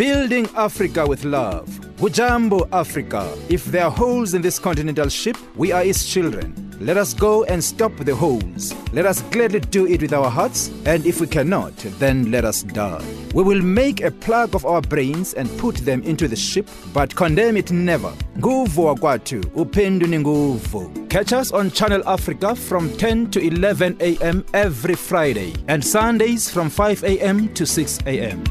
Building Africa with love. Hujambo Africa. If there are holes in this continental ship, we are its children. Let us go and stop the holes. Let us gladly do it with our hearts, and if we cannot, then let us die. We will make a plug of our brains and put them into the ship, but condemn it never. Nguvu wakwatu, upendu nguvu. Catch us on Channel Africa from 10 to 11 a.m. every Friday, and Sundays from 5 a.m. to 6 a.m.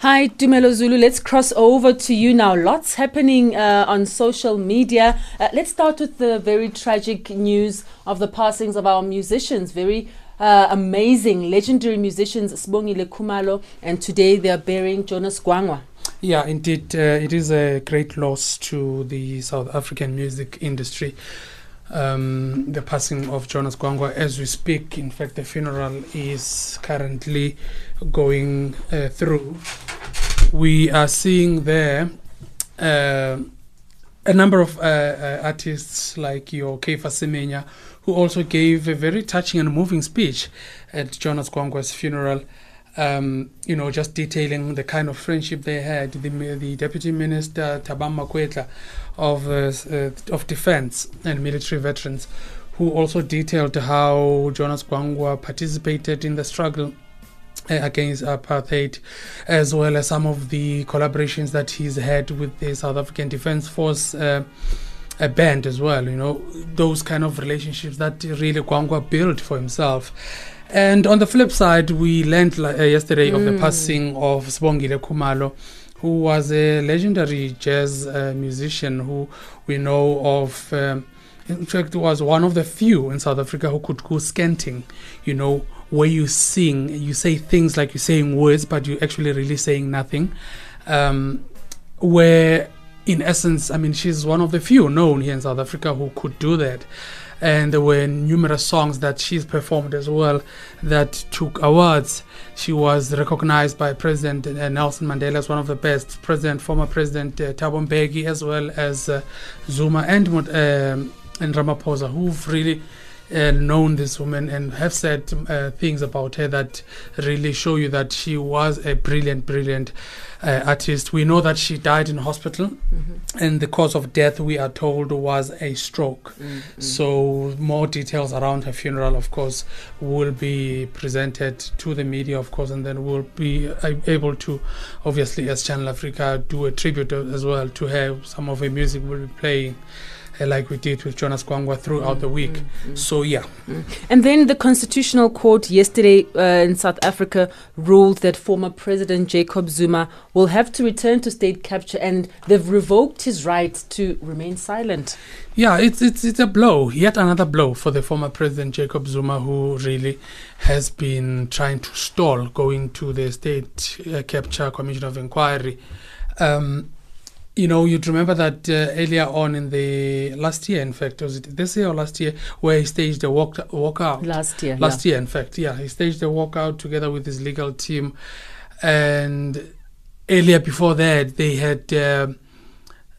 Hi, Dumelo Zulu. Let's cross over to you now. Lots happening uh, on social media. Uh, let's start with the very tragic news of the passings of our musicians. Very uh, amazing, legendary musicians, Sibongile Khumalo, and today they are burying Jonas Gwangwa. Yeah, indeed, uh, it is a great loss to the South African music industry. Um, the passing of Jonas Gwangwa as we speak. In fact, the funeral is currently going uh, through. We are seeing there uh, a number of uh, uh, artists like your Caiphus Semenya, who also gave a very touching and moving speech at Jonas Gwangwa's funeral. Um, you know, just detailing the kind of friendship they had. The, the Deputy Minister Thabang Makwetla of uh, uh, of Defence and Military Veterans, who also detailed how Jonas Gwangwa participated in the struggle against apartheid, as well as some of the collaborations that he's had with the South African Defence Force. Uh, a band as well, you know, those kind of relationships that really Gwangwa built for himself. And on the flip side, we learned uh, yesterday mm. of the Mm. passing of Sibongile Khumalo, who was a legendary jazz uh, musician who we know of. Um, in fact, was one of the few in South Africa who could go scatting, you know, where you sing, you say things like you're saying words, but you're actually really saying nothing. Um, where, in essence, I mean, she's one of the few known here in South Africa who could do that. And there were numerous songs that she's performed as well that took awards. She was recognized by President uh, Nelson Mandela as one of the best, President, former President uh, Thabo Mbeki, as well as uh, Zuma and um, and Ramaphosa, who've really uh, known this woman and have said uh, things about her that really show you that she was a brilliant, brilliant uh, artist. We know that she died in hospital, Mm-hmm. and the cause of death, we are told, was a stroke. Mm-hmm. So, more details around her funeral, of course, will be presented to the media, of course, and then we'll be uh, able to, obviously, as Channel Africa, do a tribute as well to her. Some of her music will be playing. Uh, Like we did with Jonas Gwangwa throughout the week. So, yeah, And then the Constitutional Court yesterday uh, in South Africa ruled that former President Jacob Zuma will have to return to state capture and they've revoked his right to remain silent. Yeah, it's it's it's a blow, yet another blow for the former president Jacob Zuma, who really has been trying to stall going to the state uh, capture commission of inquiry. Um, you know, you'd remember that uh, earlier on in the last year, in fact, was it this year or last year, where he staged a walk walkout? Last year. last year in fact yeah. He staged a walkout together with his legal team and earlier before that they had uh,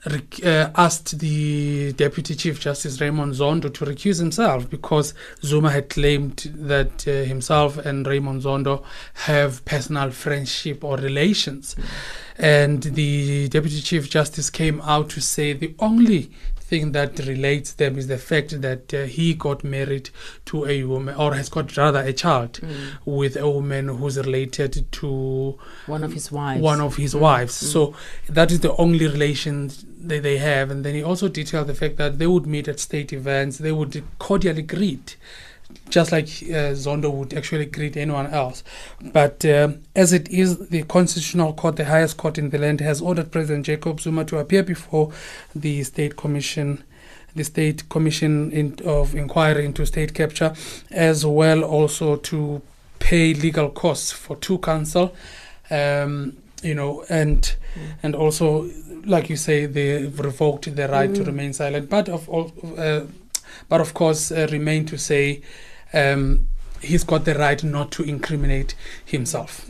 uh, asked the deputy chief justice raymond zondo to recuse himself because zuma had claimed that uh, himself and raymond zondo have personal friendship or relations and the deputy chief justice came out to say the only thing that relates them is the fact that uh, he got married to a woman or has got rather a child hmm. with a woman who's related to One of his wives. one of his hmm. wives. Hmm. So that is the only relation that they have. And then he also detailed the fact that they would meet at state events, they would cordially greet, just like uh, Zondo would actually greet anyone else. But um as it is, the Constitutional Court, the highest court in the land, has ordered President Jacob Zuma to appear before the State Commission. The State Commission in, of Inquiry into State Capture, as well also to pay legal costs for two counsel, um, you know, and and also, like you say, they've revoked the right to remain silent. But of all, uh, but of course, uh, remain to say. Um, He's got the right not to incriminate himself.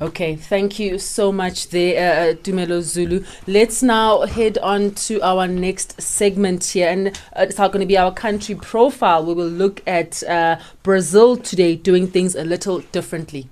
Okay, thank you so much there, uh, Dumelo Zulu. Let's now head on to our next segment here, and uh, it's going to be our country profile. We will look at uh, Brazil today doing things a little differently.